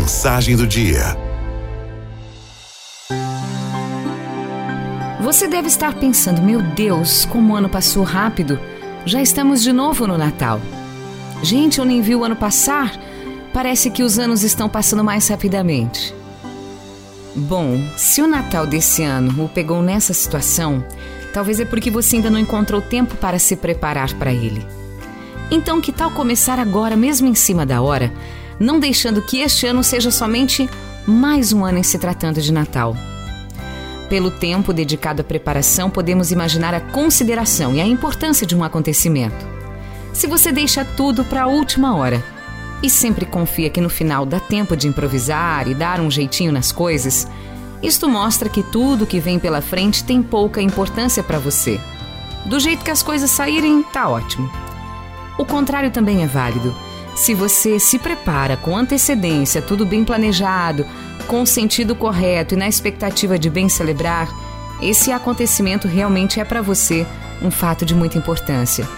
Mensagem do dia. Você deve estar pensando, meu Deus, como o ano passou rápido. Já estamos de novo no Natal. Gente, eu nem vi o ano passar. Parece que os anos estão passando mais rapidamente. Bom, se o Natal desse ano o pegou nessa situação, talvez é porque você ainda não encontrou tempo para se preparar para ele. Então, que tal começar agora, mesmo em cima da hora, não deixando que este ano seja somente mais um ano em se tratando de Natal? Pelo tempo dedicado à preparação, podemos imaginar a consideração e a importância de um acontecimento. Se você deixa tudo para a última hora e sempre confia que no final dá tempo de improvisar e dar um jeitinho nas coisas, isto mostra que tudo que vem pela frente tem pouca importância para você. Do jeito que as coisas saírem, tá ótimo. O contrário também é válido. Se você se prepara com antecedência, tudo bem planejado, com o sentido correto e na expectativa de bem celebrar, esse acontecimento realmente é para você um fato de muita importância.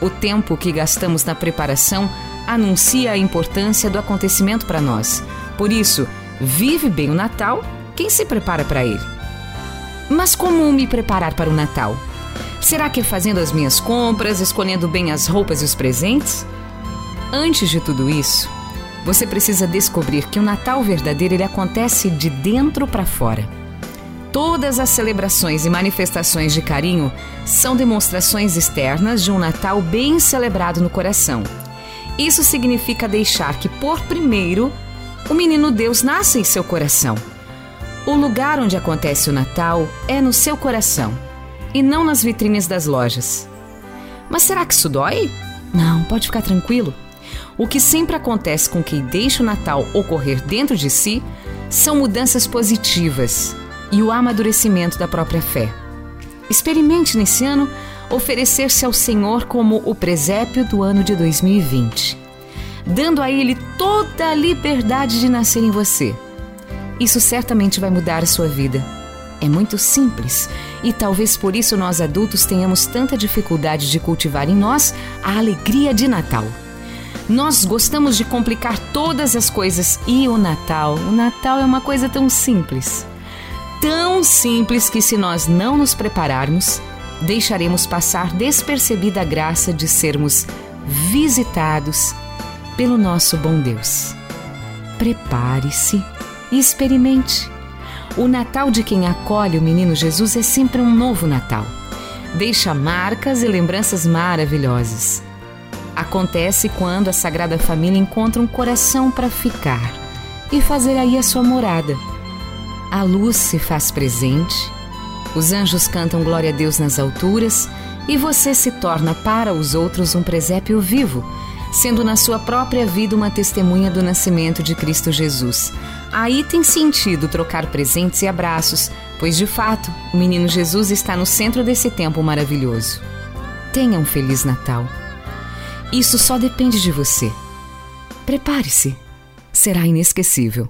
O tempo que gastamos na preparação anuncia a importância do acontecimento para nós. Por isso, vive bem o Natal quem se prepara para ele. Mas como me preparar para o Natal? Será que é fazendo as minhas compras, escolhendo bem as roupas e os presentes? Antes de tudo isso, você precisa descobrir que o Natal verdadeiro ele acontece de dentro para fora. Todas as celebrações e manifestações de carinho são demonstrações externas de um Natal bem celebrado no coração. Isso significa deixar que, por primeiro, o menino Deus nasça em seu coração. O lugar onde acontece o Natal é no seu coração e não nas vitrines das lojas. Mas será que isso dói? Não, pode ficar tranquilo. O que sempre acontece com quem deixa o Natal ocorrer dentro de si são mudanças positivas e o amadurecimento da própria fé. Experimente nesse ano oferecer-se ao Senhor como o presépio do ano de 2020, dando a Ele toda a liberdade de nascer em você. Isso certamente vai mudar a sua vida. É muito simples e talvez por isso nós adultos tenhamos tanta dificuldade de cultivar em nós a alegria de Natal. Nós gostamos de complicar todas as coisas e o Natal, o Natal é uma coisa tão simples. Tão simples que se nós não nos prepararmos, deixaremos passar despercebida a graça de sermos visitados pelo nosso bom Deus. Prepare-se e experimente. O Natal de quem acolhe o menino Jesus é sempre um novo Natal. Deixa marcas e lembranças maravilhosas. Acontece quando a Sagrada Família encontra um coração para ficar e fazer aí a sua morada. A luz se faz presente, os anjos cantam glória a Deus nas alturas e você se torna para os outros um presépio vivo, sendo na sua própria vida uma testemunha do nascimento de Cristo Jesus. Aí tem sentido trocar presentes e abraços, pois de fato o menino Jesus está no centro desse tempo maravilhoso. Tenha um Feliz Natal. Isso só depende de você. Prepare-se. Será inesquecível.